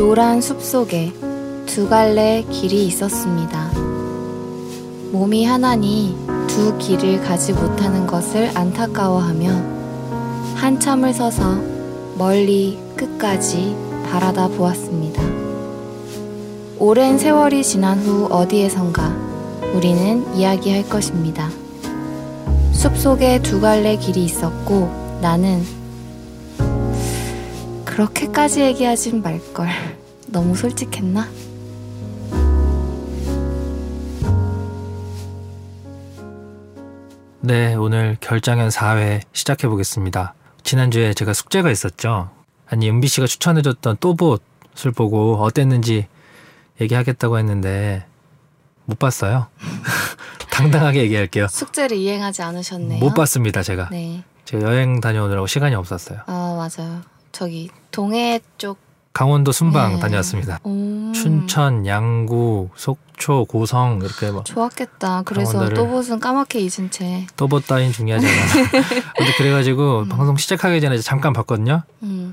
노란 숲 속에 두 갈래 길이 있었습니다. 몸이 하나니 두 길을 가지 못하는 것을 안타까워하며 한참을 서서 멀리 끝까지 바라다 보았습니다. 오랜 세월이 지난 후 어디에선가 우리는 이야기할 것입니다. 숲 속에 두 갈래 길이 있었고 나는 그렇게까지 얘기하진 말걸. 너무 솔직했나? 네, 오늘 결장현 4회 시작해 보겠습니다. 지난주에 제가 숙제가 있었죠. 아니, 은비 씨가 추천해줬던 또봇을 보고 어땠는지 얘기하겠다고 했는데 못 봤어요. 당당하게 얘기할게요. 숙제를 이행하지 않으셨네요. 못 봤습니다, 제가. 네. 제가 여행 다녀오느라고 시간이 없었어요. 아, 맞아요. 저기 동해 쪽 강원도 순방 네. 다녀왔습니다. 음, 춘천, 양구, 속초, 고성 이렇게 뭐 좋았겠다. 그래서 강원도를- 또봇은 까맣게 잊은 채. 또봇 따윈 중요하지 않아. 근데 그래가지고 음. 방송 시작하기 전에 잠깐 봤거든요. 음.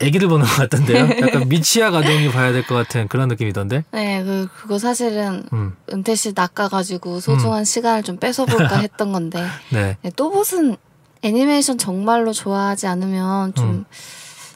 애기를 보는 것 같던데요. 약간 미치아 가동이 봐야 될 것 같은 그런 느낌이던데. 네, 그 그거 사실은 음, 은퇴 씨 낚아가지고 소중한 시간을 좀 뺏어볼까 했던 건데 네. 네, 또봇은 애니메이션 정말로 좋아하지 않으면 좀 음.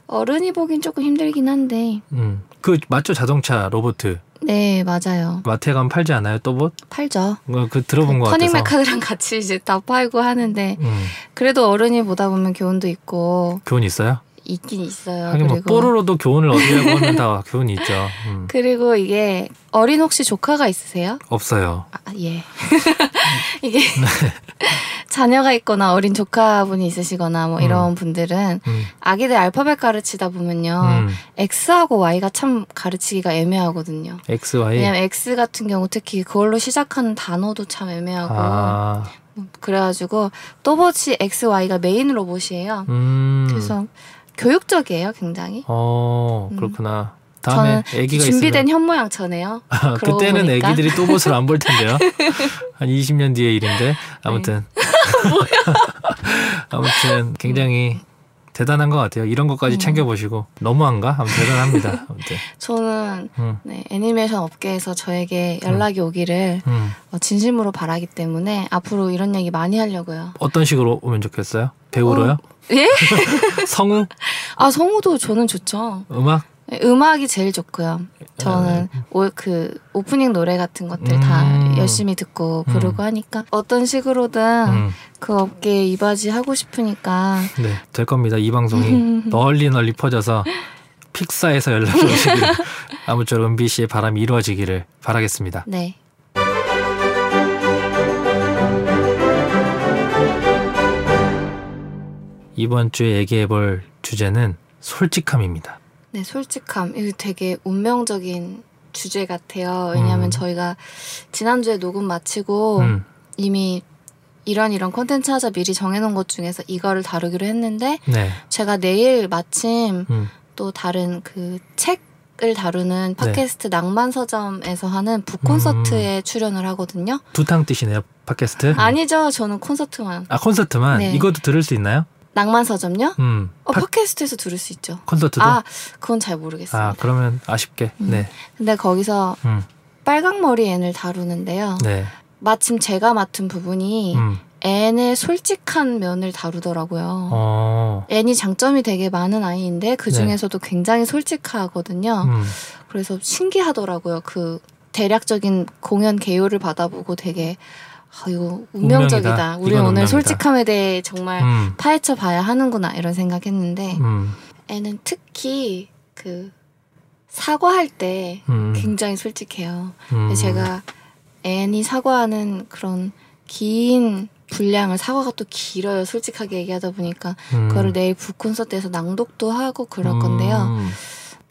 어른이 보긴 조금 힘들긴 한데. 음, 그 맞죠? 자동차 로봇. 네 맞아요. 마트에 가면 팔지 않아요 또봇? 팔죠. 그, 그 들어본 것 터닝 같아서. 메카드랑 같이 이제 다 팔고 하는데 음, 그래도 어른이 보다 보면 교훈도 있고. 교훈 있어요? 있긴 있어요 하긴 뭐 그리고 뽀로로도 교훈을 얻으려고 하면 다 교훈이 있죠. 음, 그리고 이게 어린 혹시 조카가 있으세요? 없어요. 아, 예. 이게 자녀가 있거나 어린 조카분이 있으시거나 뭐 이런 분들은 음, 아기들 알파벳 가르치다 보면요. 음, X하고 Y가 참 가르치기가 애매하거든요. X, Y. 왜냐면 X 같은 경우 특히 그걸로 시작하는 단어도 참 애매하고 아, 그래가지고 또봇이 X, Y가 메인 로봇이에요. 음. 그래서 교육적이에요, 굉장히. 어, 음. 그렇구나. 다음에 저는 아기가 준비된 있으면 현모양처네요. 아, 그때는 보니까. 애기들이 또봇을 안 볼 텐데요. 한 20년 뒤의 일인데 아무튼 아무튼 굉장히 대단한 것 같아요. 이런 것까지 음. 챙겨보시고 너무한가? 대단합니다. 아무튼 저는 음, 네, 애니메이션 업계에서 저에게 연락이 오기를 음. 어, 진심으로 바라기 때문에 앞으로 이런 얘기 많이 하려고요. 어떤 식으로 오면 좋겠어요? 배우로요? 예? 성우? 아 성우도 저는 좋죠. 음악? 네, 음악이 제일 좋고요. 저는 오, 그 오프닝 노래 같은 것들 다 음. 열심히 듣고 부르고 하니까 어떤 식으로든 음, 그 업계에 이바지 하고 싶으니까 네, 될 겁니다. 이 방송이 널리 널리 퍼져서 픽사에서 연락이 오시기를 아무쪼록 은비 씨의 바람이 이루어지기를 바라겠습니다. 네. 이번 주에 얘기해볼 주제는 솔직함입니다. 네, 솔직함. 이거 되게 운명적인 주제 같아요. 왜냐하면 음. 저희가 지난주에 녹음 마치고 음, 이미 이런 이런 콘텐츠 하자 미리 정해놓은 것 중에서 이거를 다루기로 했는데 네, 제가 내일 마침 음, 또 다른 그 책을 다루는 네. 팟캐스트 낭만 서점에서 하는 음. 북콘서트에 출연을 하거든요. 두탕 뜻이네요 팟캐스트. 아니죠, 저는 콘서트만. 아 콘서트만 네. 이것도 들을 수 있나요? 낭만 서점요? 음, 어, 팟- 팟캐스트에서 들을 수 있죠. 콘서트도. 아, 그건 잘 모르겠어요. 아 그러면 아쉽게. 음. 네, 근데 거기서 음, 빨강머리 앤을 다루는데요. 네, 마침 제가 맡은 부분이 음, 앤의 솔직한 면을 다루더라고요. 어, 앤이 장점이 되게 많은 아이인데 그 네. 중에서도 굉장히 솔직하거든요. 음, 그래서 신기하더라고요. 그 대략적인 공연 개요를 받아보고 되게 아, 이거 운명적이다. 운명이다. 우리 오늘 운명이다. 솔직함에 대해 정말 음, 파헤쳐 봐야 하는구나 이런 생각했는데 음, 앤은 특히 그 사과할 때 음, 굉장히 솔직해요. 음, 제가 앤이 사과하는 그런 긴 분량을 사과가 또 길어요. 솔직하게 얘기하다 보니까 음, 그거를 내일 북 콘서트에서 낭독도 하고 그럴 건데요. 음,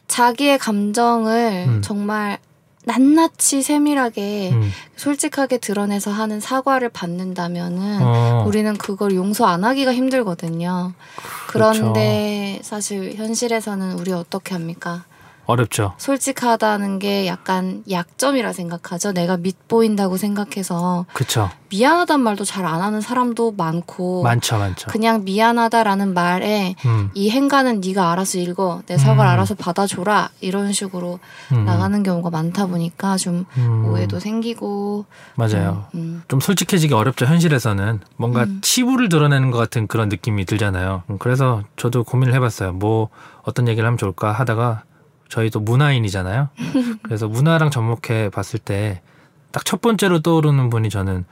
자기의 감정을 음. 정말 낱낱이 세밀하게 음, 솔직하게 드러내서 하는 사과를 받는다면은 어, 우리는 그걸 용서 안 하기가 힘들거든요. 그렇죠. 그런데 사실 현실에서는 우리 어떻게 합니까? 어렵죠. 솔직하다는 게 약간 약점이라 생각하죠. 내가 밉보인다고 생각해서 그쵸. 미안하단 말도 잘 안 하는 사람도 많고 많죠, 많죠. 그냥 미안하다라는 말에 음, 이 행간은 네가 알아서 읽어 내 사과를 음. 알아서 받아줘라 이런 식으로 음, 나가는 경우가 많다 보니까 좀 음, 오해도 생기고 맞아요. 좀, 음, 좀 솔직해지기 어렵죠 현실에서는 뭔가 음. 치부를 드러내는 것 같은 그런 느낌이 들잖아요. 음, 그래서 저도 고민을 해봤어요. 뭐 어떤 얘기를 하면 좋을까 하다가 저희도 문화인이잖아요. 그래서 문화랑 접목해 봤을 때 딱 첫 번째로 떠오르는 분이 저는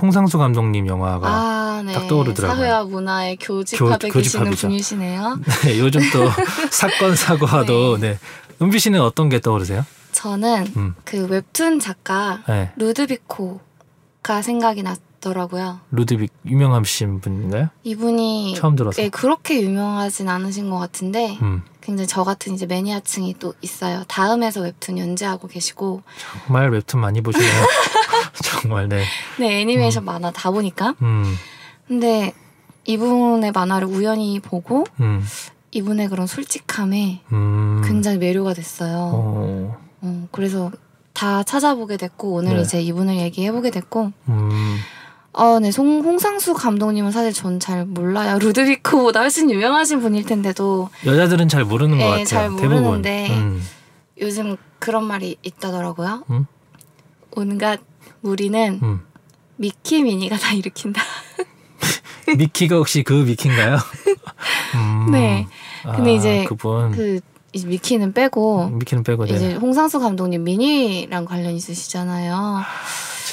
홍상수 감독님 영화가 아, 네. 딱 떠오르더라고요. 사회와 문화의 교집합에 교- 계시는 교집합이죠. 분이시네요. 네, 요즘 또 사건 사고와도 네. 은비 씨는 어떤 게 떠오르세요? 저는 음, 그 웹툰 작가 네. 루드비코가 생각이 났더라고요. 루드빅 유명한 신 분인가요? 이분이 처음 들어서. 예, 그렇게 유명하진 않으신 것 같은데 음, 굉장히 저 같은 이제 매니아층이 또 있어요. 다음에서 웹툰 연재하고 계시고 정말 웹툰 많이 보시네요. 정말 네. 네 애니메이션 만화 다 보니까 음, 근데 이분의 만화를 우연히 보고 음, 이분의 그런 솔직함에 음. 굉장히 매료가 됐어요. 어, 어, 그래서 다 찾아보게 됐고 오늘 네. 이제 이분을 얘기해보게 됐고 음, 어, 네, 송, 홍상수 감독님은 사실 전 잘 몰라요. 루드비코보다 훨씬 유명하신 분일 텐데도 여자들은 잘 모르는 것 예, 같아요. 잘. 모르는데. 음, 요즘 그런 말이 있다더라고요. 음? 온갖 무리는 음. 미키 미니가 다 일으킨다. 미키가 혹시 그 미키인가요? 음, 네. 근데 아, 이제 그분 그 이제 미키는 빼고 미키는 빼고 네. 이제 홍상수 감독님 미니랑 관련 있으시잖아요.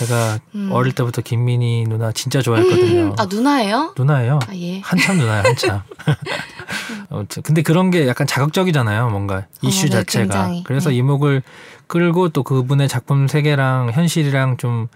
제가 음. 어릴 때부터 김민희 누나 진짜 좋아했거든요. 아 누나예요? 누나예요. 아 예. 한참 누나요, 한참. 아무튼 근데 그런 게 약간 자극적이잖아요, 뭔가 이슈 네, 자체가. 굉장히. 그래서 네. 이목을 끌고 또 그분의 작품 세계랑 현실이랑 좀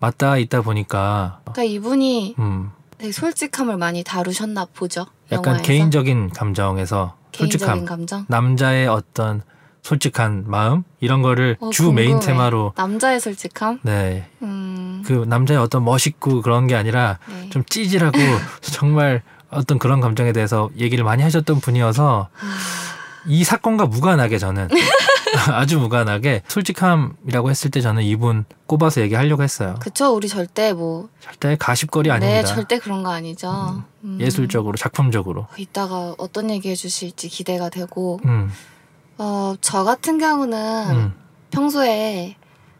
맞닿아 있다 보니까 그러니까 이분이 음, 되게 솔직함을 많이 다루셨나 보죠. 약간 영화에서. 개인적인 감정에서 개인적인 감정. 남자의 어떤 솔직한 마음 이런 거를 어, 주 메인 궁금해. 테마로 남자의 솔직함. 네. 음. 그 남자의 어떤 멋있고 그런 게 아니라 네. 좀 찌질하고 정말 어떤 그런 감정에 대해서 얘기를 많이 하셨던 분이어서 아, 이 사건과 무관하게 저는 아주 무관하게 솔직함이라고 했을 때 저는 이분 꼽아서 얘기하려고 했어요. 그쵸. 우리 절대 뭐 절대 가십거리 네, 아닙니다. 절대 그런 거 아니죠. 음. 예술적으로 작품적으로. 이따가 어떤 얘기 해주실지 기대가 되고, 음, 어, 저 같은 경우는 음, 평소에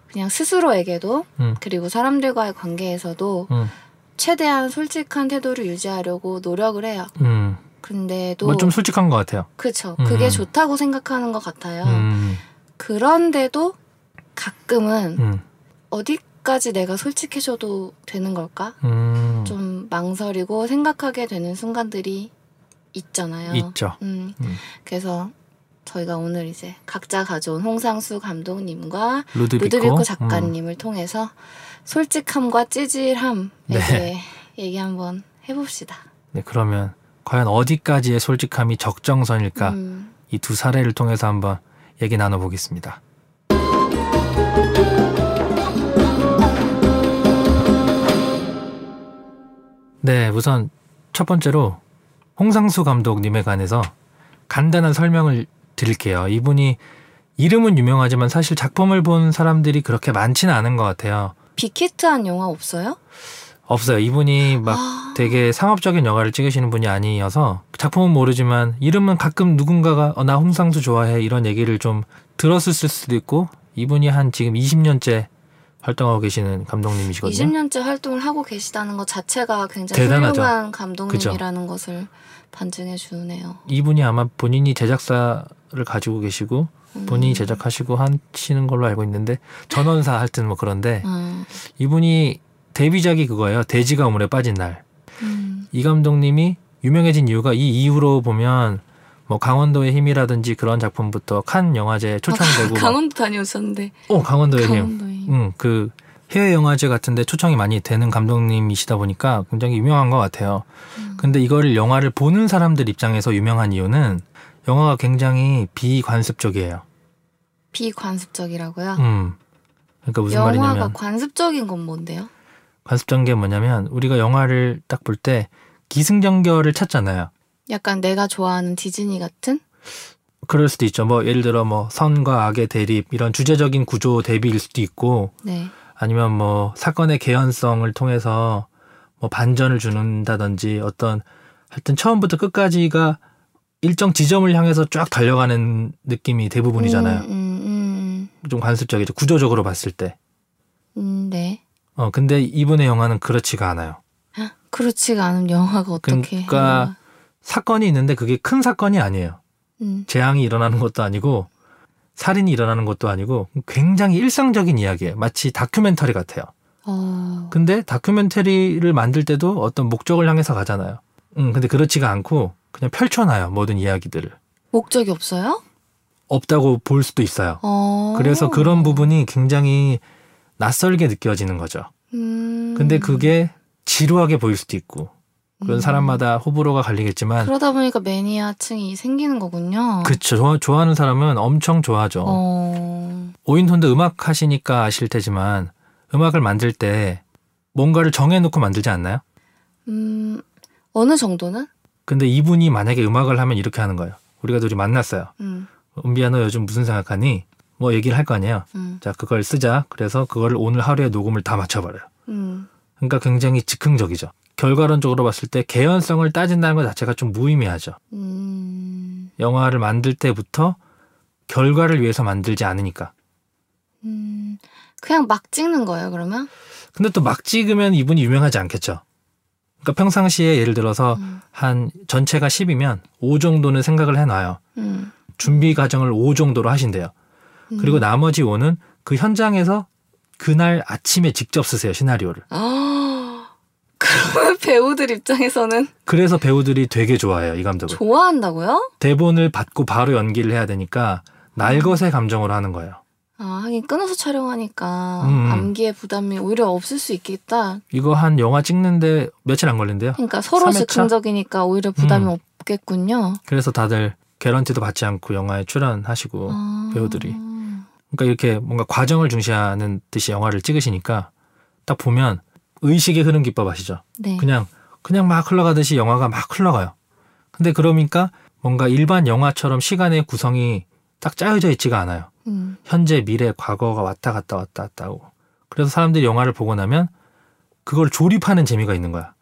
그냥 스스로에게도 음. 그리고 사람들과의 관계에서도 음, 최대한 솔직한 태도를 유지하려고 노력을 해요. 음. 근데도 뭐 좀 솔직한 것 같아요. 음. 그게 좋다고 생각하는 것 같아요. 음, 그런데도 가끔은 음, 어디까지 내가 솔직해져도 되는 걸까? 음. 좀 망설이고 생각하게 되는 순간들이 있잖아요. 있죠. 음, 음. 그래서 저희가 오늘 이제 각자 가져온 홍상수 감독님과 루드비코, 루드비코 음. 작가님을 통해서 솔직함과 찌질함에 네. 대해 얘기 한번 해봅시다. 네, 그러면 과연 어디까지의 솔직함이 적정선일까? 음, 이두 사례를 통해서 한번 얘기 나눠보겠습니다. 네, 우선 첫 번째로 홍상수 감독님에 관해서 간단한 설명을 드릴게요. 이분이 이름은 유명하지만 사실 작품을 본 사람들이 그렇게 많지는 않은 것 같아요. 빅히트한 영화 없어요? 없어요. 이분이 막 아, 되게 상업적인 영화를 찍으시는 분이 아니어서 작품은 모르지만 이름은 가끔 누군가가 어, 나 홍상수 좋아해 이런 얘기를 좀 들었을 수도 있고 이분이 한 지금 20년째 활동하고 계시는 감독님이시거든요. 20년째 활동을 하고 계시다는 것 자체가 굉장히 대단하죠. 훌륭한 감독님이라는 것을 반증해 주네요. 이분이 아마 본인이 제작사 를 가지고 계시고 음. 본인이 제작하시고 하시는 걸로 알고 있는데 전원사 하여튼 뭐 그런데 음, 이분이 데뷔작이 그거예요. 돼지가 우물에 빠진 날. 음, 이 감독님이 유명해진 이유가 이 이후로 보면 뭐 강원도의 힘이라든지 그런 작품부터 칸 영화제에 초청되고 막- 강원도 다녀오셨는데 어 강원도의 힘. 강원도에 응, 그 해외 영화제 같은데 초청이 많이 되는 감독님이시다 보니까 굉장히 유명한 것 같아요. 음. 근데 이거를 영화를 보는 사람들 입장에서 유명한 이유는 영화가 굉장히 비관습적이에요. 비관습적이라고요? 음. 그러니까 무슨 영화가 말이냐면 관습적인 건 뭔데요? 관습적인 게 뭐냐면 우리가 영화를 딱 볼 때 기승전결을 찾잖아요. 약간 내가 좋아하는 디즈니 같은? 그럴 수도 있죠. 뭐 예를 들어 뭐 선과 악의 대립 이런 주제적인 구조 대비일 수도 있고 네. 아니면 뭐 사건의 개연성을 통해서 뭐 반전을 주는다든지 어떤 하여튼 처음부터 끝까지가 일정 지점을 향해서 쫙 달려가는 느낌이 대부분이잖아요. 음, 음, 좀 관습적이죠. 구조적으로 봤을 때. 음, 음, 네. 어 근데 이분의 영화는 그렇지가 않아요. 그렇지가 않은 영화가 어떻게? 그러니까 사건이 있는데 그게 큰 사건이 아니에요. 음, 재앙이 일어나는 것도 아니고 살인이 일어나는 것도 아니고 굉장히 일상적인 이야기예요. 마치 다큐멘터리 같아요. 어, 근데 다큐멘터리를 만들 때도 어떤 목적을 향해서 가잖아요. 음, 근데 그렇지가 않고 그냥 펼쳐놔요. 모든 이야기들을. 목적이 없어요? 없다고 볼 수도 있어요. 어. 그래서 그런 부분이 굉장히 낯설게 느껴지는 거죠. 음, 근데 그게 지루하게 보일 수도 있고 그런 음. 사람마다 호불호가 갈리겠지만 그러다 보니까 매니아층이 생기는 거군요. 그쵸 좋아, 좋아하는 사람은 엄청 좋아하죠. 어, 오인톤도 음악 하시니까 아실 테지만 음악을 만들 때 뭔가를 정해놓고 만들지 않나요? 음, 어느 정도는? 근데 이분이 만약에 음악을 하면 이렇게 하는 거예요. 우리가 둘이 만났어요. 음, 은비야 너 요즘 무슨 생각하니? 뭐 얘기를 할 거 아니에요. 음, 자 그걸 쓰자. 그래서 그걸 오늘 하루에 녹음을 다 맞춰버려요. 음, 그러니까 굉장히 즉흥적이죠. 결과론적으로 봤을 때 개연성을 따진다는 것 자체가 좀 무의미하죠. 음, 영화를 만들 때부터 결과를 위해서 만들지 않으니까. 음, 그냥 막 찍는 거예요. 그러면? 근데 또 막 찍으면 이분이 유명하지 않겠죠. 그러니까 평상시에 예를 들어서 음, 한 전체가 10이면 5 정도는 생각을 해놔요. 음, 준비 과정을 5 정도로 하신대요. 음. 그리고 나머지 5는 그 현장에서 그날 아침에 직접 쓰세요 시나리오를. 아, 그러면 배우들 입장에서는 그래서 배우들이 되게 좋아해요 이 감독을. 좋아한다고요? 대본을 받고 바로 연기를 해야 되니까 날것의 감정으로 하는 거예요. 아, 하긴 끊어서 촬영하니까 음. 암기의 부담이 오히려 없을 수 있겠다. 이거 한 영화 찍는데 며칠 안 걸린대요. 그러니까 서로 3회차? 즉흥적이니까 오히려 부담이 음. 없겠군요. 그래서 다들 개런티도 받지 않고 영화에 출연하시고 아. 배우들이. 그러니까 이렇게 뭔가 과정을 중시하는 듯이 영화를 찍으시니까 딱 보면 의식의 흐름 기법 아시죠? 네. 그냥 그냥 막 흘러가듯이 영화가 막 흘러가요. 근데 그러니까 뭔가 일반 영화처럼 시간의 구성이 딱 짜여져 있지가 않아요. 음. 현재, 미래, 과거가 왔다 갔다 왔다 갔다 하고. 그래서 사람들이 영화를 보고 나면 그걸 조립하는 재미가 있는 거야.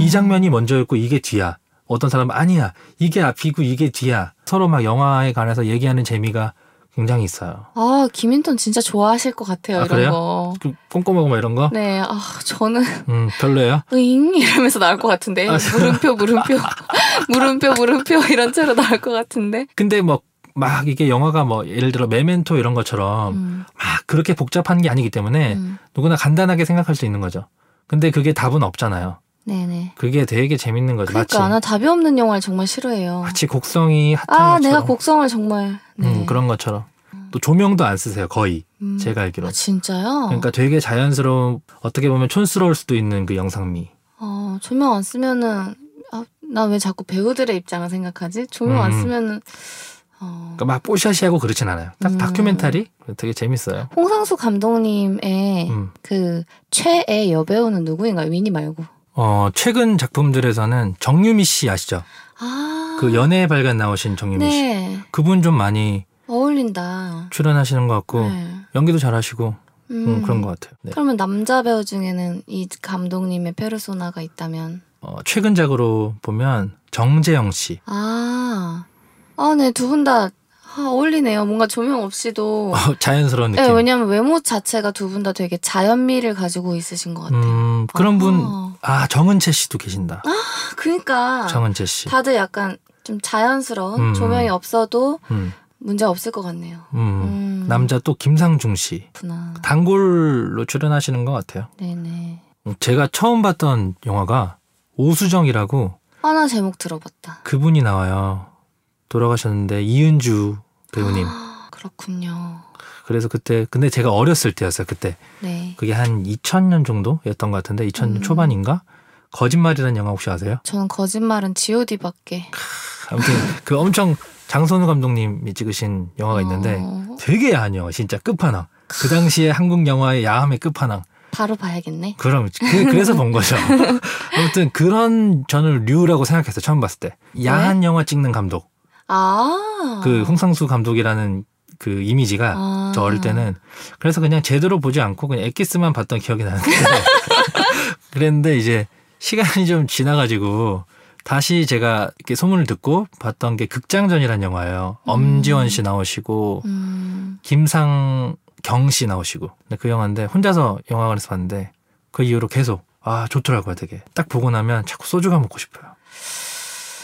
이 장면이 먼저였고 이게 뒤야. 어떤 사람은 아니야. 이게 앞이고 이게 뒤야. 서로 막 영화에 관해서 얘기하는 재미가 굉장히 있어요. 아, 김인턴 진짜 좋아하실 것 같아요. 아, 이런 그래요? 거. 그 꼼꼼하고 막 이런 거? 네, 아, 저는 음, 별로예요? 으잉 이러면서 나올 것 같은데 아, 물음표 물음표 물음표 물음표 이런 채로 나올 것 같은데. 근데 뭐 막 이게 영화가 뭐 예를 들어 메멘토 이런 것처럼 음, 막 그렇게 복잡한 게 아니기 때문에 음. 누구나 간단하게 생각할 수 있는 거죠. 근데 그게 답은 없잖아요. 네네. 그게 되게 재밌는 거죠. 그러니까 마치 나 답이 없는 영화를 정말 싫어해요. 마치 곡성이 핫한 아, 것처럼 내가 곡성을 정말. 네. 음, 그런 것처럼 또 조명도 안 쓰세요 거의 음. 제가 알기로. 아, 진짜요? 그러니까 되게 자연스러운 어떻게 보면 촌스러울 수도 있는 그 영상미. 어, 조명 안 쓰면은 아, 나 왜 자꾸 배우들의 입장을 생각하지? 조명 안 음. 쓰면은 어, 그러니까 막 뽀샤시하고 그렇진 않아요. 딱 음. 다큐멘터리 되게 재밌어요. 홍상수 감독님의 음. 그 최애 여배우는 누구인가요? 위니 말고. 어 최근 작품들에서는 정유미 씨 아시죠? 아, 그 연애의 발간 나오신 정유미 씨. 네 그분 좀 많이 어울린다. 출연하시는 것 같고 네. 연기도 잘하시고 음. 음, 그런 것 같아요. 네. 그러면 남자 배우 중에는 이 감독님의 페르소나가 있다면 어, 최근작으로 보면 정재영 씨. 아, 아, 네, 두 분 다 아, 어울리네요. 뭔가 조명 없이도. 어, 자연스러운 네, 느낌. 왜냐면 외모 자체가 두 분 다 되게 자연미를 가지고 있으신 것 같아요. 음, 그런 분, 아, 아, 정은채 씨도 계신다. 그러니까 정은채 씨. 다들 약간 좀 자연스러운 음. 조명이 없어도 음, 문제 없을 것 같네요. 음. 음. 남자 또 김상중 씨. 구나. 단골로 출연하시는 것 같아요. 네네. 음, 제가 처음 봤던 영화가 오수정이라고 하나 제목 들어봤다. 그분이 나와요. 돌아가셨는데 이은주 배우님. 아, 그렇군요. 그래서 그때 근데 제가 어렸을 때였어요. 그때 네. 그게 한 2000년 정도였던 것 같은데 2000년 음. 초반인가? 거짓말이라는 영화 혹시 아세요? 저는 거짓말은 G.O.D밖에. 아무튼 그 엄청 장선우 감독님이 찍으신 영화가 있는데 어, 되게 야한 영화 진짜 끝판왕. 그 당시에 한국 영화의 야함의 끝판왕. 바로 봐야겠네. 그럼 그, 그래서 본 거죠. 아무튼 그런 저는 류라고 생각했어요. 처음 봤을 때. 야한 영화 찍는 감독. 아. 그 홍상수 감독이라는 그 이미지가 아. 저 어릴 때는 그래서 그냥 제대로 보지 않고 그냥 엑기스만 봤던 기억이 나는데 그랬는데 이제 시간이 좀 지나가지고 다시 제가 이렇게 소문을 듣고 봤던 게 극장전이라는 영화예요. 음. 엄지원 씨 나오시고 음. 김상경 씨 나오시고 근데 그 영화인데 혼자서 영화관에서 봤는데 그 이후로 계속 아 좋더라고요 되게 딱 보고 나면 자꾸 소주가 먹고 싶어요.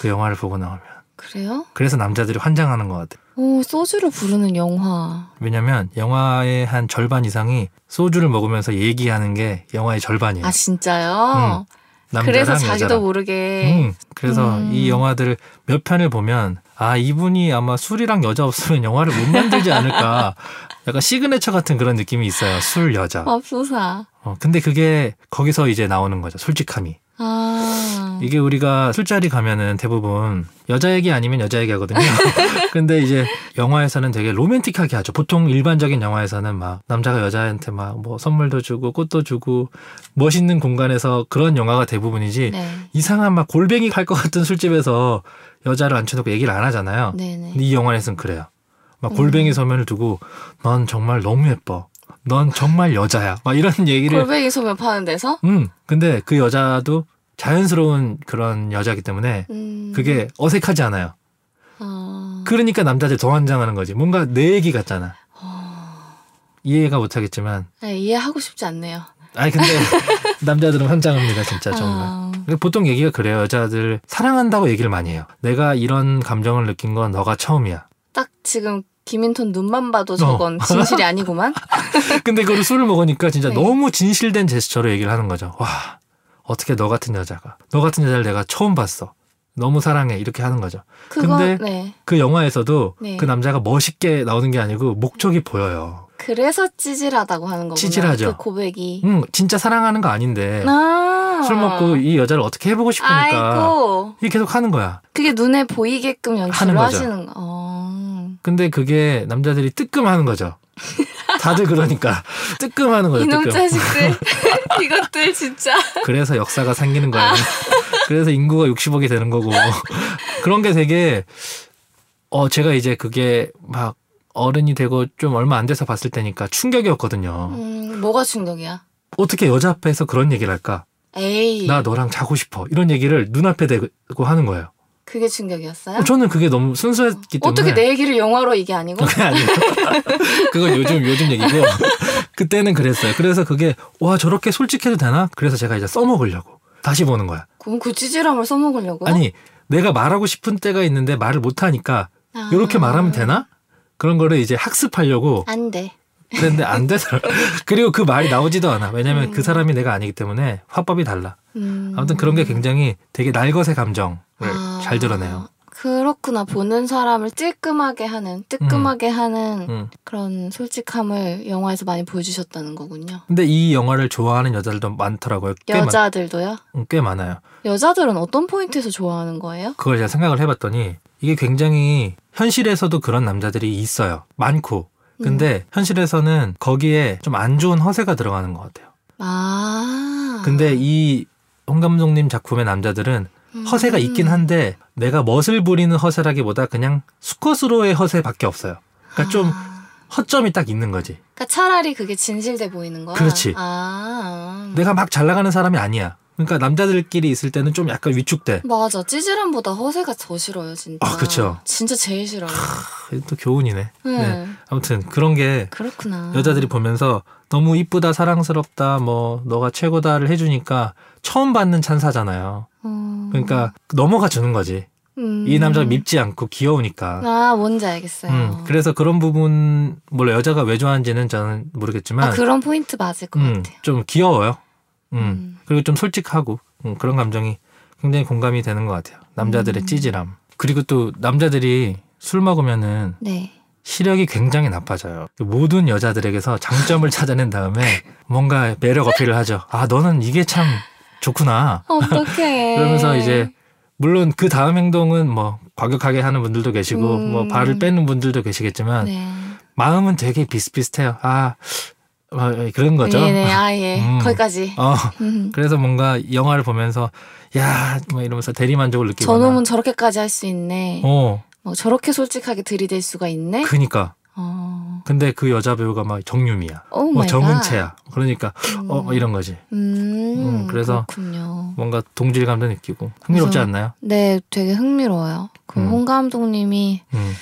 그 영화를 보고 나오면 그래요? 그래서 남자들이 환장하는 것 같아요. 오, 소주를 부르는 영화. 왜냐면 영화의 한 절반 이상이 소주를 먹으면서 얘기하는 게 영화의 절반이에요. 아, 진짜요? 음. 그래서 자기도 여자랑. 모르게. 음, 그래서 음. 이 영화들을 몇 편을 보면 아 이분이 아마 술이랑 여자 없으면 영화를 못 만들지 않을까 약간 시그네처 같은 그런 느낌이 있어요 술 여자 맙소사. 어, 근데 그게 거기서 이제 나오는 거죠 솔직함이 아. 이게 우리가 술자리 가면은 대부분 여자 얘기 아니면 여자 얘기 하거든요. 근데 이제 영화에서는 되게 로맨틱하게 하죠. 보통 일반적인 영화에서는 막 남자가 여자한테 막 뭐 선물도 주고 꽃도 주고 멋있는 공간에서 그런 영화가 대부분이지 네. 이상한 막 골뱅이 갈것 같은 술집에서 여자를 앉혀놓고 얘기를 안 하잖아요. 네네. 근데 이 영화에서는 그래요. 막 음. 골뱅이 소면을 두고 넌 정말 너무 예뻐. 넌 정말 여자야. 막 이런 얘기를 골뱅이 소면 파는 데서? 음, 근데 그 여자도 자연스러운 그런 여자기 때문에 음. 그게 어색하지 않아요. 아. 그러니까 남자들 더 환장하는 거지. 뭔가 내 얘기 같잖아. 어. 이해가 못하겠지만, 네, 이해하고 싶지 않네요. 아니 근데 남자들은 환장합니다, 진짜 정말. 아. 근데 보통 얘기가 그래요. 여자들 사랑한다고 얘기를 많이 해요. 내가 이런 감정을 느낀 건 너가 처음이야. 딱 지금 김인턴 눈만 봐도 저건 진실이 아니구만. 근데 그걸 술을 먹으니까 진짜 네. 너무 진실된 제스처로 얘기를 하는 거죠. 와, 어떻게 너 같은 여자가, 너 같은 여자를 내가 처음 봤어. 너무 사랑해. 이렇게 하는 거죠. 그거 근데 네. 그 영화에서도 네. 그 남자가 멋있게 나오는 게 아니고 목적이 보여요. 그래서 찌질하다고 하는 거구나. 찌질하죠. 그 고백이. 응, 진짜 사랑하는 거 아닌데 아. 술 먹고 이 여자를 어떻게 해보고 싶으니까. 이게 계속 하는 거야. 그게 눈에 보이게끔 연출을. 하시는 거. 어. 근데 그게 남자들이 뜨끔하는 거죠. 다들 그러니까 뜨끔하는 거죠. 이놈 뜨끔. 자식들. 이것들 진짜. 그래서 역사가 생기는 아. 거예요. 그래서 인구가 60억이 되는 거고 그런 게 되게 어 제가 이제 그게 막 어른이 되고 좀 얼마 안 돼서 봤을 때니까 충격이었거든요. 음, 뭐가 충격이야? 어떻게 여자 앞에서 그런 얘기를 할까? 에이. 나 너랑 자고 싶어. 이런 얘기를 눈앞에 대고 하는 거예요. 그게 충격이었어요? 어, 저는 그게 너무 순수했기 때문에 어떻게 내 얘기를 영화로 이게 아니고? 그게 아니에요. 그건 요즘 요즘 얘기고 그때는 그랬어요. 그래서 그게 와 저렇게 솔직해도 되나? 그래서 제가 이제 써먹으려고 다시 보는 거야. 그럼 그 찌질함을 써먹으려고? 아니 내가 말하고 싶은 때가 있는데 말을 못 하니까 아. 이렇게 말하면 되나? 그런 거를 이제 학습하려고 안 돼. 그랬는데 안 되더라. 그리고 그 말이 나오지도 않아. 왜냐면 음. 그 사람이 내가 아니기 때문에 화법이 달라. 음. 아무튼 그런 게 굉장히 되게 날것의 감정을 아. 잘 드러내요. 그렇구나. 보는 사람을 찔끔하게 하는, 뜨끔하게 하는 음. 그런 솔직함을 영화에서 많이 보여주셨다는 거군요. 근데 이 영화를 좋아하는 여자들도 많더라고요. 꽤, 많, 여자들도요? 음, 꽤 많아요. 여자들은 어떤 포인트에서 좋아하는 거예요? 그걸 제가 생각을 해봤더니 이게 굉장히 현실에서도 그런 남자들이 있어요. 많고. 근데 현실에서는 거기에 좀 안 좋은 허세가 들어가는 것 같아요. 아. 근데 이 홍 감독님 작품의 남자들은 허세가 음. 있긴 한데 내가 멋을 부리는 허세라기보다 그냥 수컷으로의 허세밖에 없어요. 그러니까 좀 아. 허점이 딱 있는 거지. 그러니까 차라리 그게 진실돼 보이는 거야. 그렇지. 아. 내가 막 잘 나가는 사람이 아니야. 그러니까 남자들끼리 있을 때는 좀 약간 위축돼. 맞아. 찌질함보다 허세가 더 싫어요, 진짜. 아, 그쵸. 진짜 제일 싫어요. 또 교훈이네. 네. 네. 아무튼 그런 게 그렇구나. 여자들이 보면서 너무 이쁘다, 사랑스럽다, 뭐 너가 최고다를 해주니까 처음 받는 찬사잖아요. 음. 그러니까 넘어가 주는 거지. 음. 이 남자가 밉지 않고 귀여우니까. 아, 뭔지 알겠어요. 음, 그래서 그런 부분 몰라 여자가 왜 좋아하는지는 저는 모르겠지만 아, 그런 포인트 맞을 것 음, 같아요. 좀 귀여워요. 음, 음. 그리고 좀 솔직하고 음, 그런 감정이 굉장히 공감이 되는 것 같아요. 남자들의 음. 찌질함. 그리고 또 남자들이 술 먹으면은 네. 시력이 굉장히 나빠져요. 모든 여자들에게서 장점을 찾아낸 다음에 뭔가 매력 어필을 하죠. 아, 너는 이게 참 좋구나. 어떡해. 그러면서 이제 물론 그 다음 행동은 뭐 과격하게 하는 분들도 계시고 음. 뭐 발을 빼는 분들도 계시겠지만 네. 마음은 되게 비슷비슷해요. 아, 어, 그런 거죠. 네네, 아, 예. 음. 거기까지. 어, 음. 그래서 뭔가 영화를 보면서 야, 뭐 이러면서 대리만족을 느끼거나 저놈은 저렇게까지 할 수 있네. 어, 뭐 저렇게 솔직하게 들이댈 수가 있네. 그니까. 어, 근데 그 여자 배우가 막 정유미야. 오 뭐. 정은채야. 그러니까 음. 어 이런 거지. 음, 음, 그래서 그렇군요. 뭔가 동질감도 느끼고 흥미롭지 그래서- 않나요? 네, 되게 흥미로워요. 그 음. 홍 감독님이 음.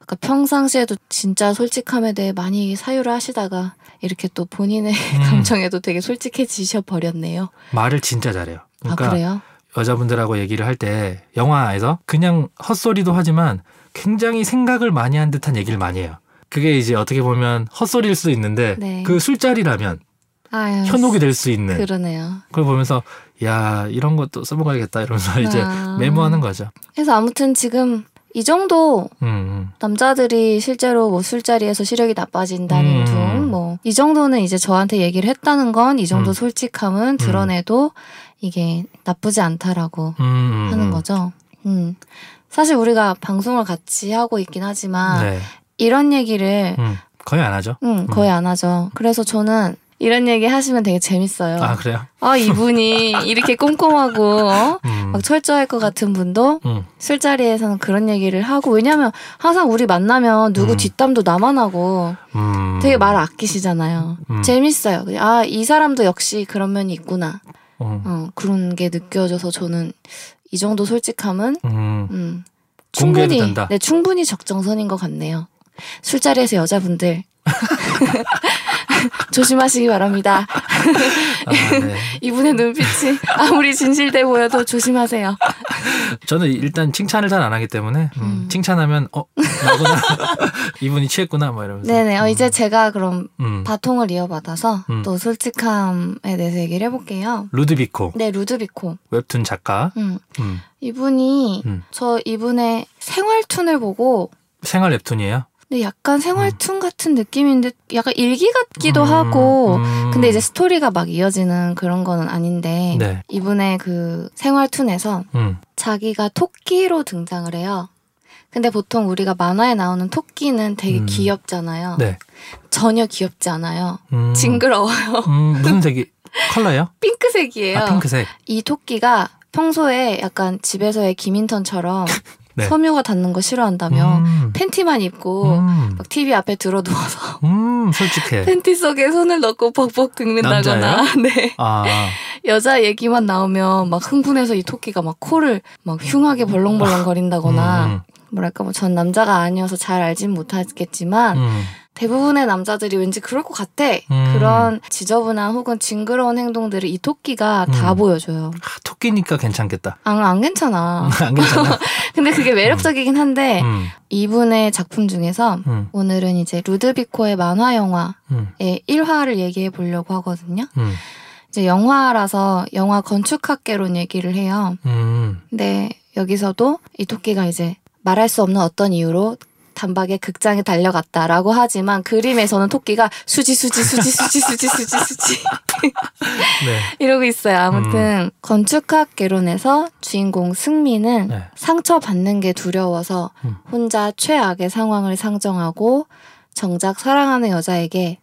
아까 평상시에도 진짜 솔직함에 대해 많이 사유를 하시다가 이렇게 또 본인의 음. 감정에도 되게 솔직해지셔 버렸네요. 말을 진짜 잘해요. 그러니까 아 그래요? 여자분들하고 얘기를 할 때 영화에서 그냥 헛소리도 하지만 굉장히 생각을 많이 한 듯한 얘기를 많이 해요. 그게 이제 어떻게 보면 헛소리일 수도 있는데 네. 그 술자리라면 아유, 현혹이 될 수 있는 그러네요. 그걸 보면서 야 이런 것도 써먹어야겠다 이러면서 이제 아. 메모하는 거죠. 그래서 아무튼 지금 이 정도 음, 음. 남자들이 실제로 뭐 술자리에서 시력이 나빠진다는 음. 둥, 뭐, 이 정도는 이제 저한테 얘기를 했다는 건 이 정도 음. 솔직함은 드러내도 이게 나쁘지 않다라고 음, 음, 하는 음. 거죠. 음. 사실 우리가 방송을 같이 하고 있긴 하지만 네. 이런 얘기를 음, 거의 안 하죠. 음, 거의 안 하죠. 그래서 저는 이런 얘기 하시면 되게 재밌어요. 아 그래요? 아, 이분이 이렇게 꼼꼼하고 어? 음, 막 철저할 것 같은 분도 음, 술자리에서는 그런 얘기를 하고 왜냐면 항상 우리 만나면 누구 음. 뒷담도 나만 하고 음. 되게 말 아끼시잖아요. 음. 재밌어요. 아, 이 사람도 역시 그런 면이 있구나. 음, 어, 그런 게 느껴져서 저는 이 정도 솔직함은 음. 음, 충분히 된다. 네, 충분히 적정선인 것 같네요. 술자리에서 여자분들 조심하시기 바랍니다. 아, 네. 이분의 눈빛이 아무리 진실돼 보여도 조심하세요. 저는 일단 칭찬을 잘 안 하기 때문에 음, 음. 칭찬하면 어 나구나 이분이 취했구나 뭐 이러면서. 네네. 어, 음, 이제 제가 그럼 음. 바통을 이어받아서 음. 또 솔직함에 대해서 얘기를 해볼게요. 루드비코 네, 루드비코. 웹툰 작가. 음. 음. 이분이 음. 저 이분의 생활툰을 보고 생활 웹툰이에요. 근데 약간 생활툰 같은 느낌인데 약간 일기 같기도 음, 하고 음. 근데 이제 스토리가 막 이어지는 그런 거는 아닌데 네. 이분의 그 생활툰에서 음. 자기가 토끼로 등장을 해요. 근데 보통 우리가 만화에 나오는 토끼는 되게 음. 귀엽잖아요. 네. 전혀 귀엽지 않아요. 음. 징그러워요. 음, 무슨 색이 컬러예요? 핑크색이에요. 아 핑크색. 이 토끼가 평소에 약간 집에서의 김인턴처럼 네. 섬유가 닿는 거 싫어한다며 음. 팬티만 입고 음. 막 TV 앞에 들어 누워서 음, 솔직해. 팬티 속에 손을 넣고 벅벅 긁는다거나 네 아, 여자 얘기만 나오면 막 흥분해서 이 토끼가 막 코를 막 흉하게 벌렁벌렁 거린다거나 음, 뭐랄까 뭐 전 남자가 아니어서 잘 알진 못하겠지만 음, 대부분의 남자들이 왠지 그럴 것 같아 음. 그런 지저분한 혹은 징그러운 행동들을 이 토끼가 다 음. 보여줘요 아, 토끼니까 괜찮겠다. 안, 안 괜찮아 안 괜찮아. 근데 그게 매력적이긴 한데 음, 이분의 작품 중에서 음, 오늘은 이제 루드비코의 만화 영화의 음, 1화를 얘기해 보려고 하거든요. 음, 이제 영화라서 영화 건축학개론 얘기를 해요. 음. 근데 여기서도 이 토끼가 이제 말할 수 없는 어떤 이유로 단박에 극장에 달려갔다라고 하지만 그림에서는 토끼가 수지 수지 수지 수지 수지 수지 수지 네. 이러고 있어요. 아무튼 건축학 개론에서 주인공 승민은 네. 상처 받는 게 두려워서 음. 혼자 최악의 상황을 상정하고 정작 사랑하는 여자에게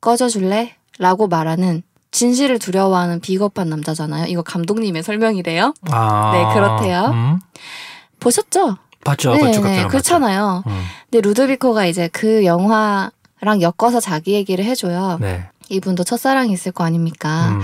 꺼져줄래? 라고 말하는 진실을 두려워하는 비겁한 남자잖아요. 이거 감독님의 설명이래요. 아, 네, 그렇대요. 음. 보셨죠? 봤죠. 네, 네. 그렇잖아요. 음, 근데 루드비코가 이제 그 영화랑 엮어서 자기 얘기를 해줘요. 네. 이분도 첫사랑이 있을 거 아닙니까? 음,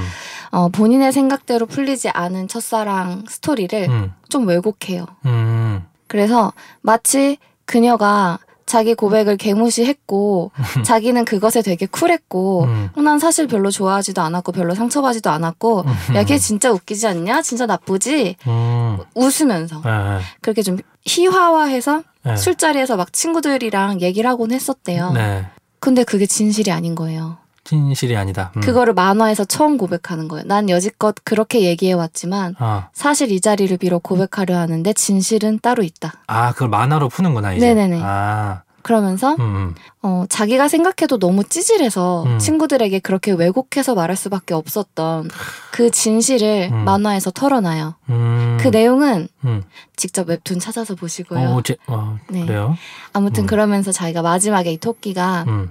어, 본인의 생각대로 풀리지 않은 첫사랑 스토리를 음, 좀 왜곡해요. 음, 그래서 마치 그녀가 자기 고백을 개무시했고 자기는 그것에 되게 쿨했고 음. 어, 난 사실 별로 좋아하지도 않았고 별로 상처받지도 않았고 음. 야걔 진짜 웃기지 않냐? 진짜 나쁘지? 음. 웃으면서 네, 그렇게 좀 희화화해서 네. 술자리에서 막 친구들이랑 얘기를 하곤 했었대요. 네. 근데 그게 진실이 아닌 거예요. 진실이 아니다. 음. 그거를 만화에서 처음 고백하는 거예요. 난 여지껏 그렇게 얘기해 왔지만 아, 사실 이 자리를 빌어 고백하려 하는데 진실은 따로 있다. 아, 그걸 만화로 푸는구나 이제. 네네네. 아, 그러면서 음, 음. 어, 자기가 생각해도 너무 찌질해서 음. 친구들에게 그렇게 왜곡해서 말할 수밖에 없었던 그 진실을 음. 만화에서 털어놔요. 음. 그 내용은 음. 직접 웹툰 찾아서 보시고요. 어, 제, 어, 네. 그래요? 아무튼 음. 그러면서 자기가 마지막에 이 토끼가 음,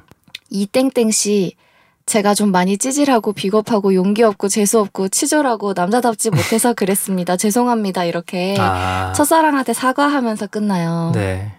이 땡땡 씨 제가 좀 많이 찌질하고 비겁하고 용기 없고 재수 없고 치졸하고 남자답지 못해서 그랬습니다. 죄송합니다. 이렇게 아. 첫사랑한테 사과하면서 끝나요. 네.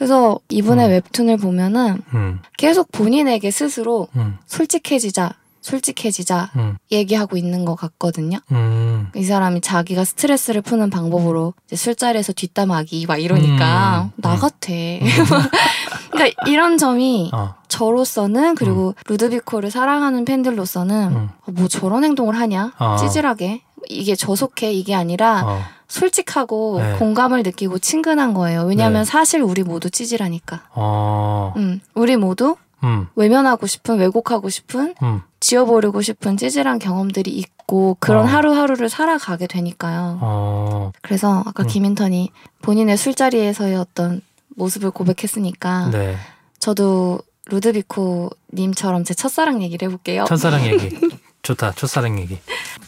그래서 이분의 음. 웹툰을 보면은 음. 계속 본인에게 스스로 음. 솔직해지자, 솔직해지자 음. 얘기하고 있는 것 같거든요. 음. 이 사람이 자기가 스트레스를 푸는 방법으로 술자리에서 뒷담하기 막 이러니까 음. 나 음. 같아. 그러니까 이런 점이 어. 저로서는 그리고 루드비코를 사랑하는 팬들로서는 음. 어, 뭐 저런 행동을 하냐 어. 찌질하게 이게 저속해 이게 아니라 어. 솔직하고 네. 공감을 느끼고 친근한 거예요. 왜냐하면 네. 사실 우리 모두 찌질하니까. 어. 음, 우리 모두 음. 외면하고 싶은 왜곡하고 싶은 음. 지워버리고 싶은 찌질한 경험들이 있고 그런 어. 하루하루를 살아가게 되니까요. 어. 그래서 아까 음. 김인턴이 본인의 술자리에서의 어떤 모습을 고백했으니까 네. 저도 루드비코 님처럼 제 첫사랑 얘기를 해볼게요. 첫사랑 얘기. 좋다. 첫사랑 얘기.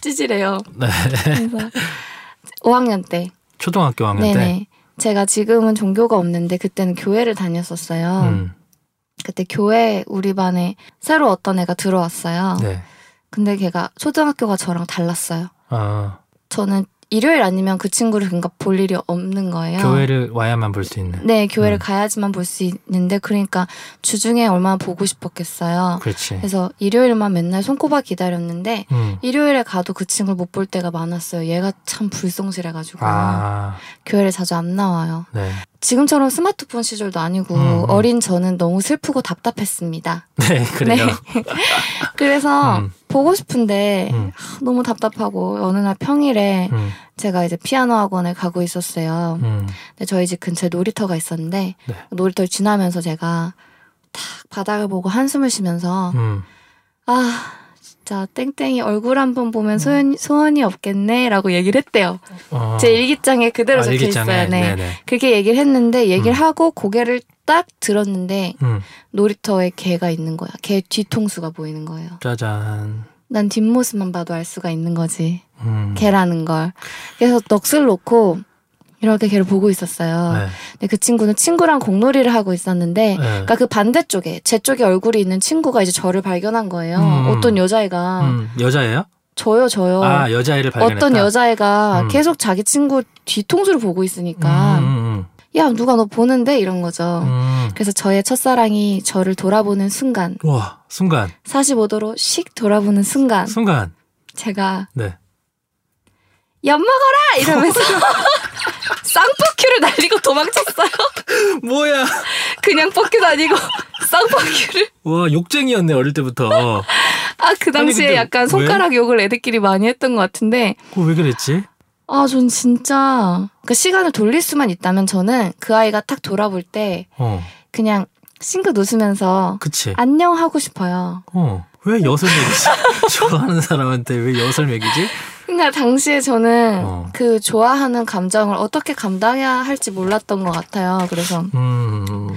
찌질해요. 네. 그래서 5학년 때. 초등학교 학년 네네. 때. 제가 지금은 종교가 없는데 그때는 교회를 다녔었어요. 음. 그때 교회 우리 반에 새로 어떤 애가 들어왔어요. 네. 근데 걔가 초등학교가 저랑 달랐어요. 어. 저는 일요일 아니면 그 친구를 그러니까 볼 일이 없는 거예요. 교회를 와야만 볼 수 있는. 네, 교회를 음. 가야지만 볼 수 있는데 그러니까 주중에 얼마나 보고 싶었겠어요. 그렇지. 그래서 일요일만 맨날 손꼽아 기다렸는데 음. 일요일에 가도 그 친구를 못 볼 때가 많았어요. 얘가 참 불성실해가지고 아. 교회를 자주 안 나와요. 네. 지금처럼 스마트폰 시절도 아니고 음, 음. 어린 저는 너무 슬프고 답답했습니다. 네, 그래요. 그래서 음. 보고 싶은데 음. 하, 너무 답답하고 어느 날 평일에 음. 제가 이제 피아노 학원을 가고 있었어요. 음. 근데 저희 집 근처에 놀이터가 있었는데 네. 놀이터를 지나면서 제가 탁 바닥을 보고 한숨을 쉬면서 음. 아 진짜 땡땡이 얼굴 한번 음. 보면 소연, 소원이 없겠네라고 얘기를 했대요. 어. 제 일기장에 그대로 아, 적혀 일기장에. 있어요. 네. 네네. 그렇게 얘기를 했는데 얘기를 음. 하고 고개를 딱 들었는데 음. 놀이터에 개가 있는 거야. 개 뒤통수가 보이는 거예요. 짜잔. 난 뒷모습만 봐도 알 수가 있는 거지. 음. 개라는 걸. 그래서 넋을 놓고 이렇게 걔를 보고 있었어요. 네. 근데 그 친구는 친구랑 공놀이를 하고 있었는데 네. 그러니까 그 반대쪽에 제 쪽에 얼굴이 있는 친구가 이제 저를 발견한 거예요. 음. 어떤 여자애가 음. 여자예요? 저요 저요. 아, 여자애를 발견했다. 어떤 여자애가 음. 계속 자기 친구 뒤통수를 보고 있으니까 음, 음, 야 누가 너 보는데 이런 거죠. 음. 음. 그래서 저의 첫사랑이 저를 돌아보는 순간 와, 순간. 45도로 씩 돌아보는 순간 순간. 제가 네. 엿 먹어라 이러면서 쌍포큐를 날리고 도망쳤어요. 뭐야? 그냥 포큐도 아니고 쌍포큐를. 와, 욕쟁이였네, 어릴 때부터. 아 그 당시에 근데 약간 왜? 손가락 욕을 애들끼리 많이 했던 것 같은데 그거 왜 그랬지? 아 전 진짜 그 시간을 돌릴 수만 있다면 저는 그 아이가 딱 돌아볼 때 어, 그냥 싱긋 웃으면서 그치. 안녕 하고 싶어요. 어, 왜 엿을 먹이지? 좋아하는 사람한테 왜 엿을 먹이지? 그러니까 당시에 저는 어. 그 좋아하는 감정을 어떻게 감당해야 할지 몰랐던 것 같아요. 그래서 음, 음,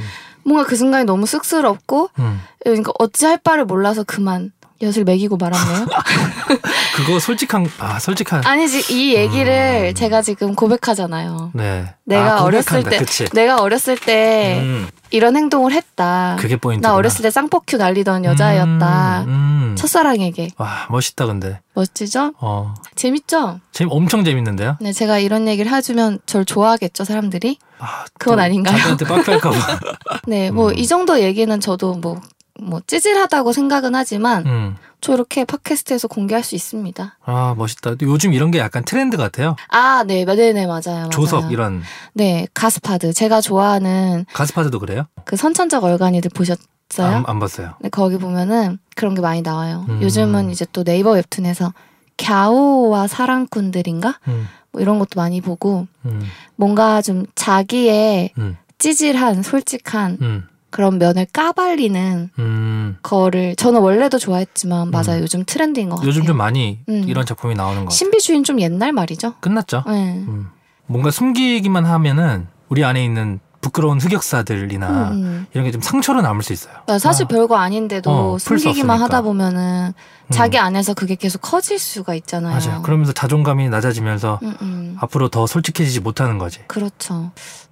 뭔가 그 순간이 너무 쑥스럽고 음. 그러니까 어찌할 바를 몰라서 그만 엿을 먹이고 말았네요. 그거 솔직한, 아, 솔직한. 아니지 이 얘기를 음. 제가 지금 고백하잖아요. 네. 내가 아, 어렸을. 때 그치. 내가 어렸을 때 음, 이런 행동을 했다. 그게 포인트. 나 어렸을 때 쌍포큐 날리던 여자였다. 음, 음. 첫사랑에게 와, 멋있다, 근데. 멋지죠? 어. 재밌죠? 재미, 엄청 재밌는데요? 네, 제가 이런 얘기를 해주면 절 좋아하겠죠 사람들이. 아, 그건 또 아닌가요? 자기한테 빡할까봐. 네, 뭐 음. 이 정도 얘기는 저도 뭐. 뭐 찌질하다고 생각은 하지만 음. 저 이렇게 팟캐스트에서 공개할 수 있습니다. 아, 멋있다. 요즘 이런 게 약간 트렌드 같아요. 아, 네, 네네 맞아요. 맞아요. 조석, 이런. 네, 가스파드. 제가 좋아하는 가스파드도 그래요? 그 선천적 얼간이들 보셨어요? 안, 안 봤어요. 네, 거기 보면은 그런 게 많이 나와요. 음. 요즘은 이제 또 네이버 웹툰에서 갸오와 사랑꾼들인가? 음, 뭐 이런 것도 많이 보고 음, 뭔가 좀 자기의 음, 찌질한 솔직한 음, 그런 면을 까발리는 음. 거를 저는 원래도 좋아했지만 맞아요. 음. 요즘 트렌드인 것 같아요. 요즘 좀 많이 음. 이런 작품이 나오는 것 같아요. 신비주의는 좀 옛날 말이죠. 끝났죠? 네. 음. 뭔가 숨기기만 하면은 우리 안에 있는 부끄러운 흑역사들이나 음, 음. 이런 게 좀 상처로 남을 수 있어요. 그러니까 사실 아. 별거 아닌데도 어, 숨기기만. 하다 보면은 음. 자기 안에서 그게 계속 커질 수가 있잖아요. 맞아요. 그러면서 자존감이 낮아지면서 음, 음. 앞으로 더 솔직해지지 못하는 거지. 그렇죠.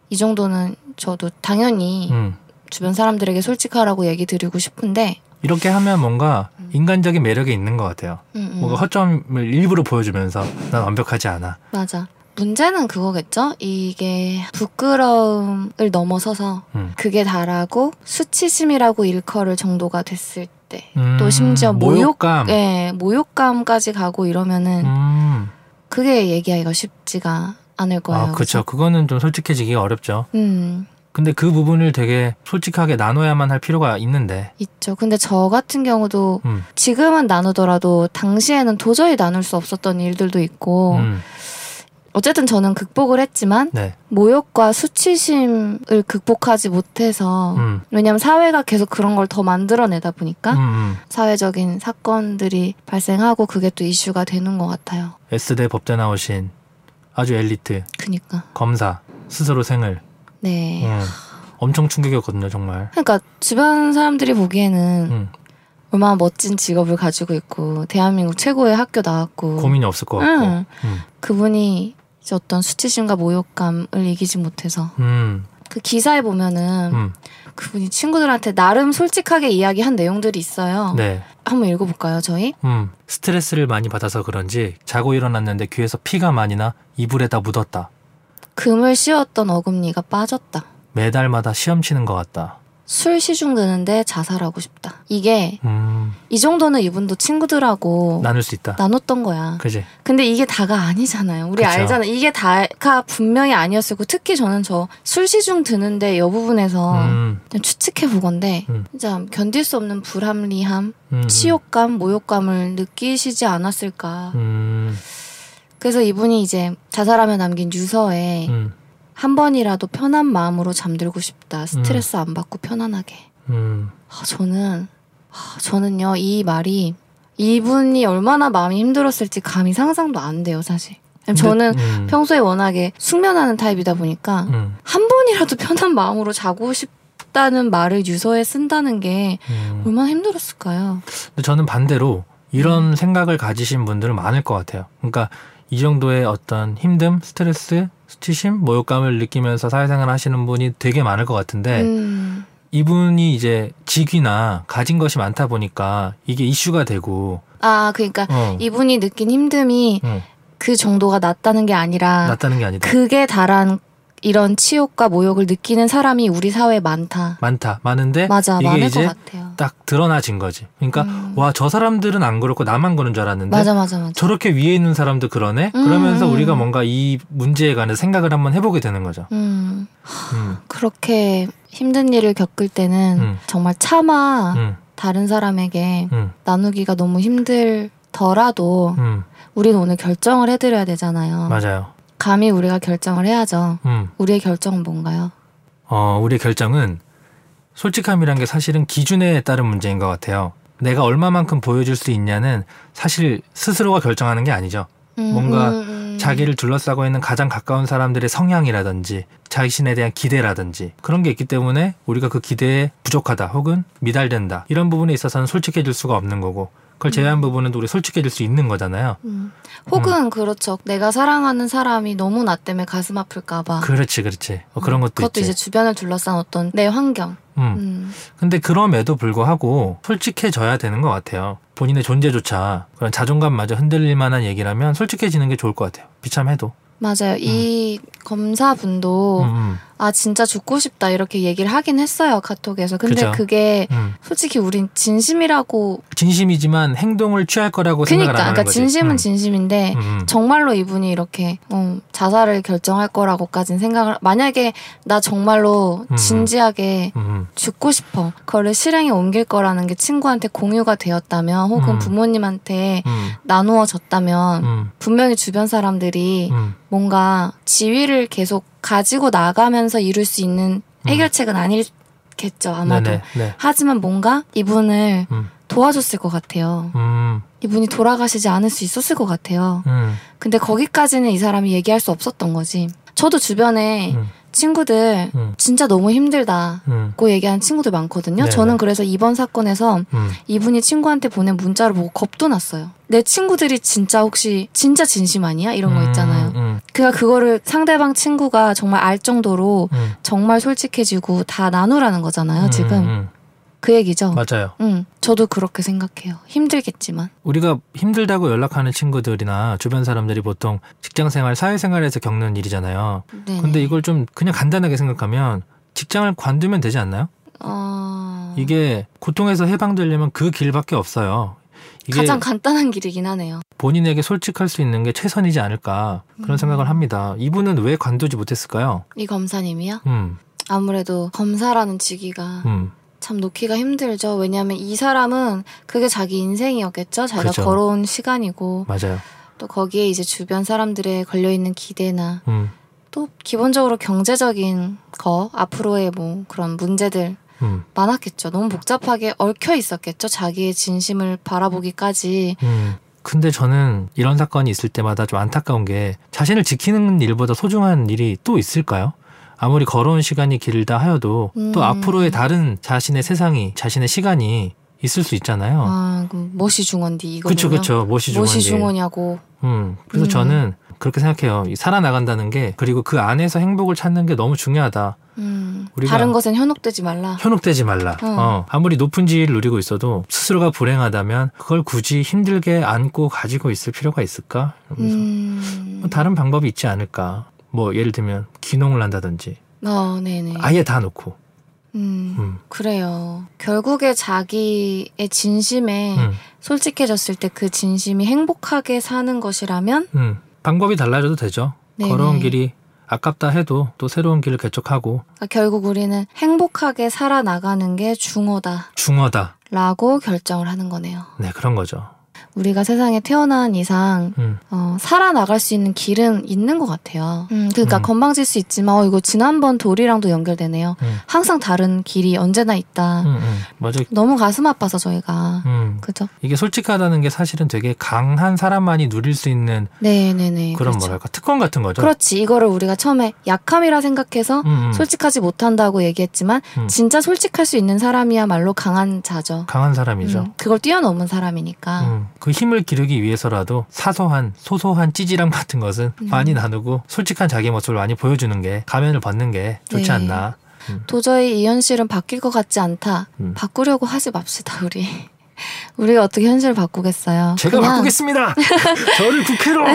이 정도는 저도 당연히 음. 주변 사람들에게 솔직하라고 얘기 드리고 싶은데 이렇게 하면 뭔가 인간적인 매력이 있는 것 같아요. 음, 음. 뭔가 허점을 일부러 보여주면서 난 완벽하지 않아. 맞아. 문제는 그거겠죠? 이게 부끄러움을 넘어서서 음. 그게 다라고 수치심이라고 일컬을 정도가 됐을 때. 음, 또 심지어 모욕, 모욕감. 예, 모욕감까지 가고 이러면은 음. 그게 얘기하기가 쉽지가 않을 거예요. 아, 그렇죠. 그거는 좀 솔직해지기가 어렵죠. 음, 근데 그 부분을 되게 솔직하게 나눠야만 할 필요가 있는데. 있죠. 근데 저 같은 경우도 음. 지금은 나누더라도 당시에는 도저히 나눌 수 없었던 일들도 있고 음. 어쨌든 저는 극복을 했지만 네. 모욕과 수치심을 극복하지 못해서 음. 왜냐하면 사회가 계속 그런 걸 더 만들어내다 보니까 음, 음. 사회적인 사건들이 발생하고 그게 또 이슈가 되는 것 같아요. S대 법대 나오신 아주 엘리트 그니까 검사 스스로 생을 네. 음. 엄청 충격이었거든요 정말 그러니까 주변 사람들이 보기에는 음. 얼마나 멋진 직업을 가지고 있고 대한민국 최고의 학교 나왔고 고민이 없을 것 같고 응. 음. 그분이 이제 어떤 수치심과 모욕감을 이기지 못해서 음. 그 기사에 보면은 음. 그분이 친구들한테 나름 솔직하게 이야기한 내용들이 있어요. 네. 한번 읽어볼까요, 저희? 음. 스트레스를 많이 받아서 그런지 자고 일어났는데 귀에서 피가 많이 나 이불에다 묻었다 금을 씌웠던 어금니가 빠졌다. 매달마다 시험 치는 것 같다 술 시중 드는데 자살하고 싶다. 이게 음. 이 정도는 이분도 친구들하고 나눌 수 있다 나눴던 거야. 그지 근데 이게 다가 아니잖아요. 우리 그쵸. 알잖아. 이게 다가 분명히 아니었을 고 특히 저는 저 술 시중 드는데 여 부분에서 음. 추측해 보건데 음. 진짜 견딜 수 없는 불합리함, 음. 치욕감, 모욕감을 느끼시지 않았을까. 음. 그래서 이분이 이제 자살하며 남긴 유서에 음. 한 번이라도 편한 마음으로 잠들고 싶다. 스트레스 안 받고 편안하게. 음. 아, 저는 아, 저는요 이 말이 이분이 얼마나 마음이 힘들었을지 감히 상상도 안 돼요 사실. 저는 근데, 음. 평소에 워낙에 숙면하는 타입이다 보니까 음. 한 번이라도 편한 마음으로 자고 싶다는 말을 유서에 쓴다는 게 음. 얼마나 힘들었을까요? 근데 저는 반대로 이런 음. 생각을 가지신 분들은 많을 것 같아요. 그러니까 이 정도의 어떤 힘듦, 스트레스, 수치심, 모욕감을 느끼면서 사회생활 하시는 분이 되게 많을 것 같은데 음, 이분이 이제 직위나 가진 것이 많다 보니까 이게 이슈가 되고 아 그러니까 어, 이분이 느낀 힘듦이 어, 그 정도가 낮다는 게 아니라 낫다는 게 아니다. 극에 달한 이런 치욕과 모욕을 느끼는 사람이 우리 사회에 많다. 많다. 많은데 맞아, 이게 많을 것 이제 같아요. 딱 드러나진 거지. 그러니까 음. 와 저 사람들은 안 그렇고 나만 그런 줄 알았는데 맞아, 맞아, 맞아. 저렇게 위에 있는 사람도 그러네. 음, 그러면서 음. 우리가 뭔가 이 문제에 관해 생각을 한번 해보게 되는 거죠. 음, 음, 그렇게 힘든 일을 겪을 때는 음. 정말 차마 음, 다른 사람에게 음, 나누기가 너무 힘들더라도 음, 우리는 오늘 결정을 해드려야 되잖아요. 맞아요. 감히 우리가 결정을 해야죠. 음, 우리의 결정은 뭔가요? 어, 우리의 결정은 솔직함이란 게 사실은 기준에 따른 문제인 것 같아요. 내가 얼마만큼 보여줄 수 있냐는 사실 스스로가 결정하는 게 아니죠. 음, 뭔가 음, 음. 자기를 둘러싸고 있는 가장 가까운 사람들의 성향이라든지 자신에 대한 기대라든지 그런 게 있기 때문에 우리가 그 기대에 부족하다 혹은 미달된다 이런 부분에 있어서는 솔직해질 수가 없는 거고 그걸 제외한 부분은 우리 솔직해질 수 있는 거잖아요. 음. 혹은 그렇죠. 내가 사랑하는 사람이 너무 나 때문에 가슴 아플까봐. 그렇지, 그렇지. 어, 그런 것도 그것도 있지. 이제 주변을 둘러싼 어떤 내 환경. 음. 음. 근데 그럼에도 불구하고 솔직해져야 되는 것 같아요. 본인의 존재조차 그런 자존감마저 흔들릴 만한 얘기라면 솔직해지는 게 좋을 것 같아요. 비참해도. 맞아요. 이 검사분도 음, 음, 아 진짜 죽고 싶다 이렇게 얘기를 하긴 했어요 카톡에서. 근데 그죠. 그게 음. 솔직히 우린 진심이라고 진심이지만 행동을 취할 거라고 그니까 생각을 안 하는 그러니까 거지. 진심은 음, 진심인데 음, 음. 정말로 이분이 이렇게 어, 자살을 결정할 거라고까진 생각을 만약에 나 정말로 음. 진지하게 음, 음. 죽고 싶어 그거를 실행에 옮길 거라는 게 친구한테 공유가 되었다면 혹은 음. 부모님한테 음, 나누어졌다면 음, 분명히 주변 사람들이 음, 뭔가 지위를 계속 가지고 나가면서 이룰 수 있는 해결책은 아니겠죠 아마도. 네네, 네. 하지만 뭔가 이분을 음, 도와줬을 것 같아요. 음, 이분이 돌아가시지 않을 수 있었을 것 같아요. 음, 근데 거기까지는 이 사람이 얘기할 수 없었던 거지. 저도 주변에 음, 친구들 음, 진짜 너무 힘들다 음, 고 얘기하는 친구들 많거든요. 네네. 저는 그래서 이번 사건에서 음, 이분이 친구한테 보낸 문자를 보고 겁도 났어요. 내 친구들이 진짜 혹시 진짜 진심 아니야? 이런 거 음, 있잖아요. 음, 그러니까 그거를 상대방 친구가 정말 알 정도로 음, 정말 솔직해지고 다 나누라는 거잖아요, 음, 지금. 음, 그 얘기죠. 맞아요. 응, 저도 그렇게 생각해요. 힘들겠지만. 우리가 힘들다고 연락하는 친구들이나 주변 사람들이 보통 직장 생활, 사회 생활에서 겪는 일이잖아요. 네네. 근데 이걸 좀 그냥 간단하게 생각하면 직장을 관두면 되지 않나요? 어... 이게 고통에서 해방되려면 그 길밖에 없어요. 가장 간단한 길이긴 하네요. 본인에게 솔직할 수 있는 게 최선이지 않을까 그런 음. 생각을 합니다. 이분은 왜 관두지 못했을까요? 이 검사님이요? 음, 아무래도 검사라는 직위가 음, 참 놓기가 힘들죠. 왜냐하면 이 사람은 그게 자기 인생이었겠죠. 자기가 그죠. 걸어온 시간이고 맞아요. 또 거기에 이제 주변 사람들의 걸려 있는 기대나 음, 또 기본적으로 경제적인 거 앞으로의 뭐 그런 문제들 음, 많았겠죠. 너무 복잡하게 얽혀 있었겠죠. 자기의 진심을 바라보기까지. 음. 근데 저는 이런 사건이 있을 때마다 좀 안타까운 게 자신을 지키는 일보다 소중한 일이 또 있을까요? 아무리 걸어온 시간이 길다 하여도 음. 또 앞으로의 다른 자신의 세상이 자신의 시간이 있을 수 있잖아요. 아, 그 무엇이 중원디 이거 그렇죠, 그렇죠. 무엇이 중요한 무엇이 게. 중원냐고. 음, 그래서 음. 저는 그렇게 생각해요. 이 살아나간다는 게 그리고 그 안에서 행복을 찾는 게 너무 중요하다. 음, 다른 것엔 현혹되지 말라. 현혹되지 말라. 어. 어, 아무리 높은 지위를 누리고 있어도 스스로가 불행하다면 그걸 굳이 힘들게 안고 가지고 있을 필요가 있을까? 이러면서 음. 뭐 다른 방법이 있지 않을까? 뭐 예를 들면 귀농을 한다든지 어, 네네. 아예 다 놓고. 음, 음, 그래요. 결국에 자기의 진심에 음, 솔직해졌을 때 그 진심이 행복하게 사는 것이라면 음. 방법이 달라져도 되죠. 네네. 걸어온 길이 아깝다 해도 또 새로운 길을 개척하고 그러니까 결국 우리는 행복하게 살아나가는 게 중요하다라고 중어다. 결정을 하는 거네요. 네 그런 거죠. 우리가 세상에 태어난 이상 음, 어, 살아나갈 수 있는 길은 있는 것 같아요. 음, 그러니까 음. 건방질 수 있지만 어, 이거 지난번 돌이랑도 연결되네요. 음, 항상 다른 길이 언제나 있다. 음, 음. 맞아. 너무 가슴 아파서 저희가 음. 그죠? 이게 솔직하다는 게 사실은 되게 강한 사람만이 누릴 수 있는 네네네. 그런 그렇죠. 뭐랄까 특권 같은 거죠. 그렇지. 이거를 우리가 처음에 약함이라 생각해서 음, 음. 솔직하지 못한다고 얘기했지만 음. 진짜 솔직할 수 있는 사람이야말로 강한 자죠. 강한 사람이죠. 음, 그걸 뛰어넘은 사람이니까. 음, 그 힘을 기르기 위해서라도 사소한 소소한 찌질함 같은 것은 음. 많이 나누고 솔직한 자기 모습을 많이 보여주는 게 가면을 벗는 게 좋지 네. 않나. 음, 도저히 이 현실은 바뀔 것 같지 않다. 음. 바꾸려고 하지 맙시다 우리. 우리가 어떻게 현실을 바꾸겠어요? 제가 그냥, 바꾸겠습니다. 저를 국회로.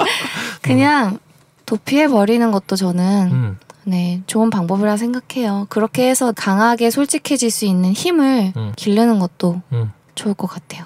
그냥 도피해 버리는 것도 저는 음, 네 좋은 방법이라 생각해요. 그렇게 해서 강하게 솔직해질 수 있는 힘을 음. 기르는 것도 음. 좋을 것 같아요.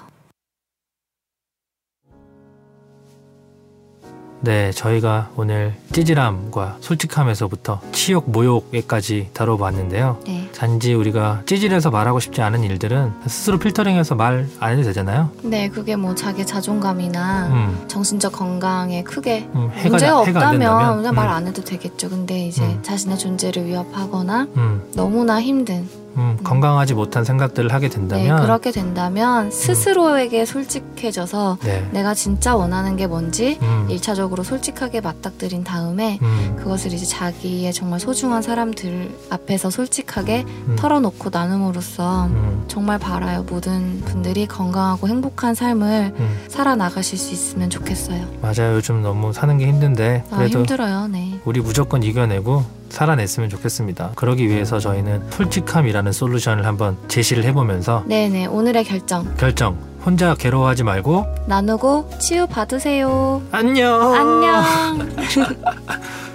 네, 저희가 오늘 찌질함과 솔직함에서부터 치욕, 모욕에까지 다뤄봤는데요. 네. 단지 우리가 찌질해서 말하고 싶지 않은 일들은 스스로 필터링해서 말 안 해도 되잖아요. 네, 그게 뭐 자기 자존감이나 음, 정신적 건강에 크게 음, 해가, 문제가 해가 안 없다면 그냥 음, 말안 해도 되겠죠. 근데 이제 음. 자신의 존재를 위협하거나 음, 너무나 힘든 음, 건강하지 못한 생각들을 하게 네, 된다면 그렇게 된다면 스스로에게 솔직해져서 네, 내가 진짜 원하는 게 뭔지 음, 일차적으로 솔직하게 맞닥뜨린 다음에 음, 그것을 이제 자기의 정말 소중한 사람들 앞에서 솔직하게 음, 털어놓고 나눔으로써 음, 정말 바라요. 모든 분들이 건강하고 행복한 삶을 음. 살아나가실 수 있으면 좋겠어요. 맞아요. 요즘 너무 사는 게 힘든데 아, 그래도 힘들어요. 네. 우리 무조건 이겨내고 살아냈으면 좋겠습니다. 그러기 위해서 저희는 솔직함이라는 솔루션을 한번 제시를 해보면서 네네. 오늘의 결정. 결정. 혼자 괴로워하지 말고 나누고 치유 받으세요. 안녕. 안녕.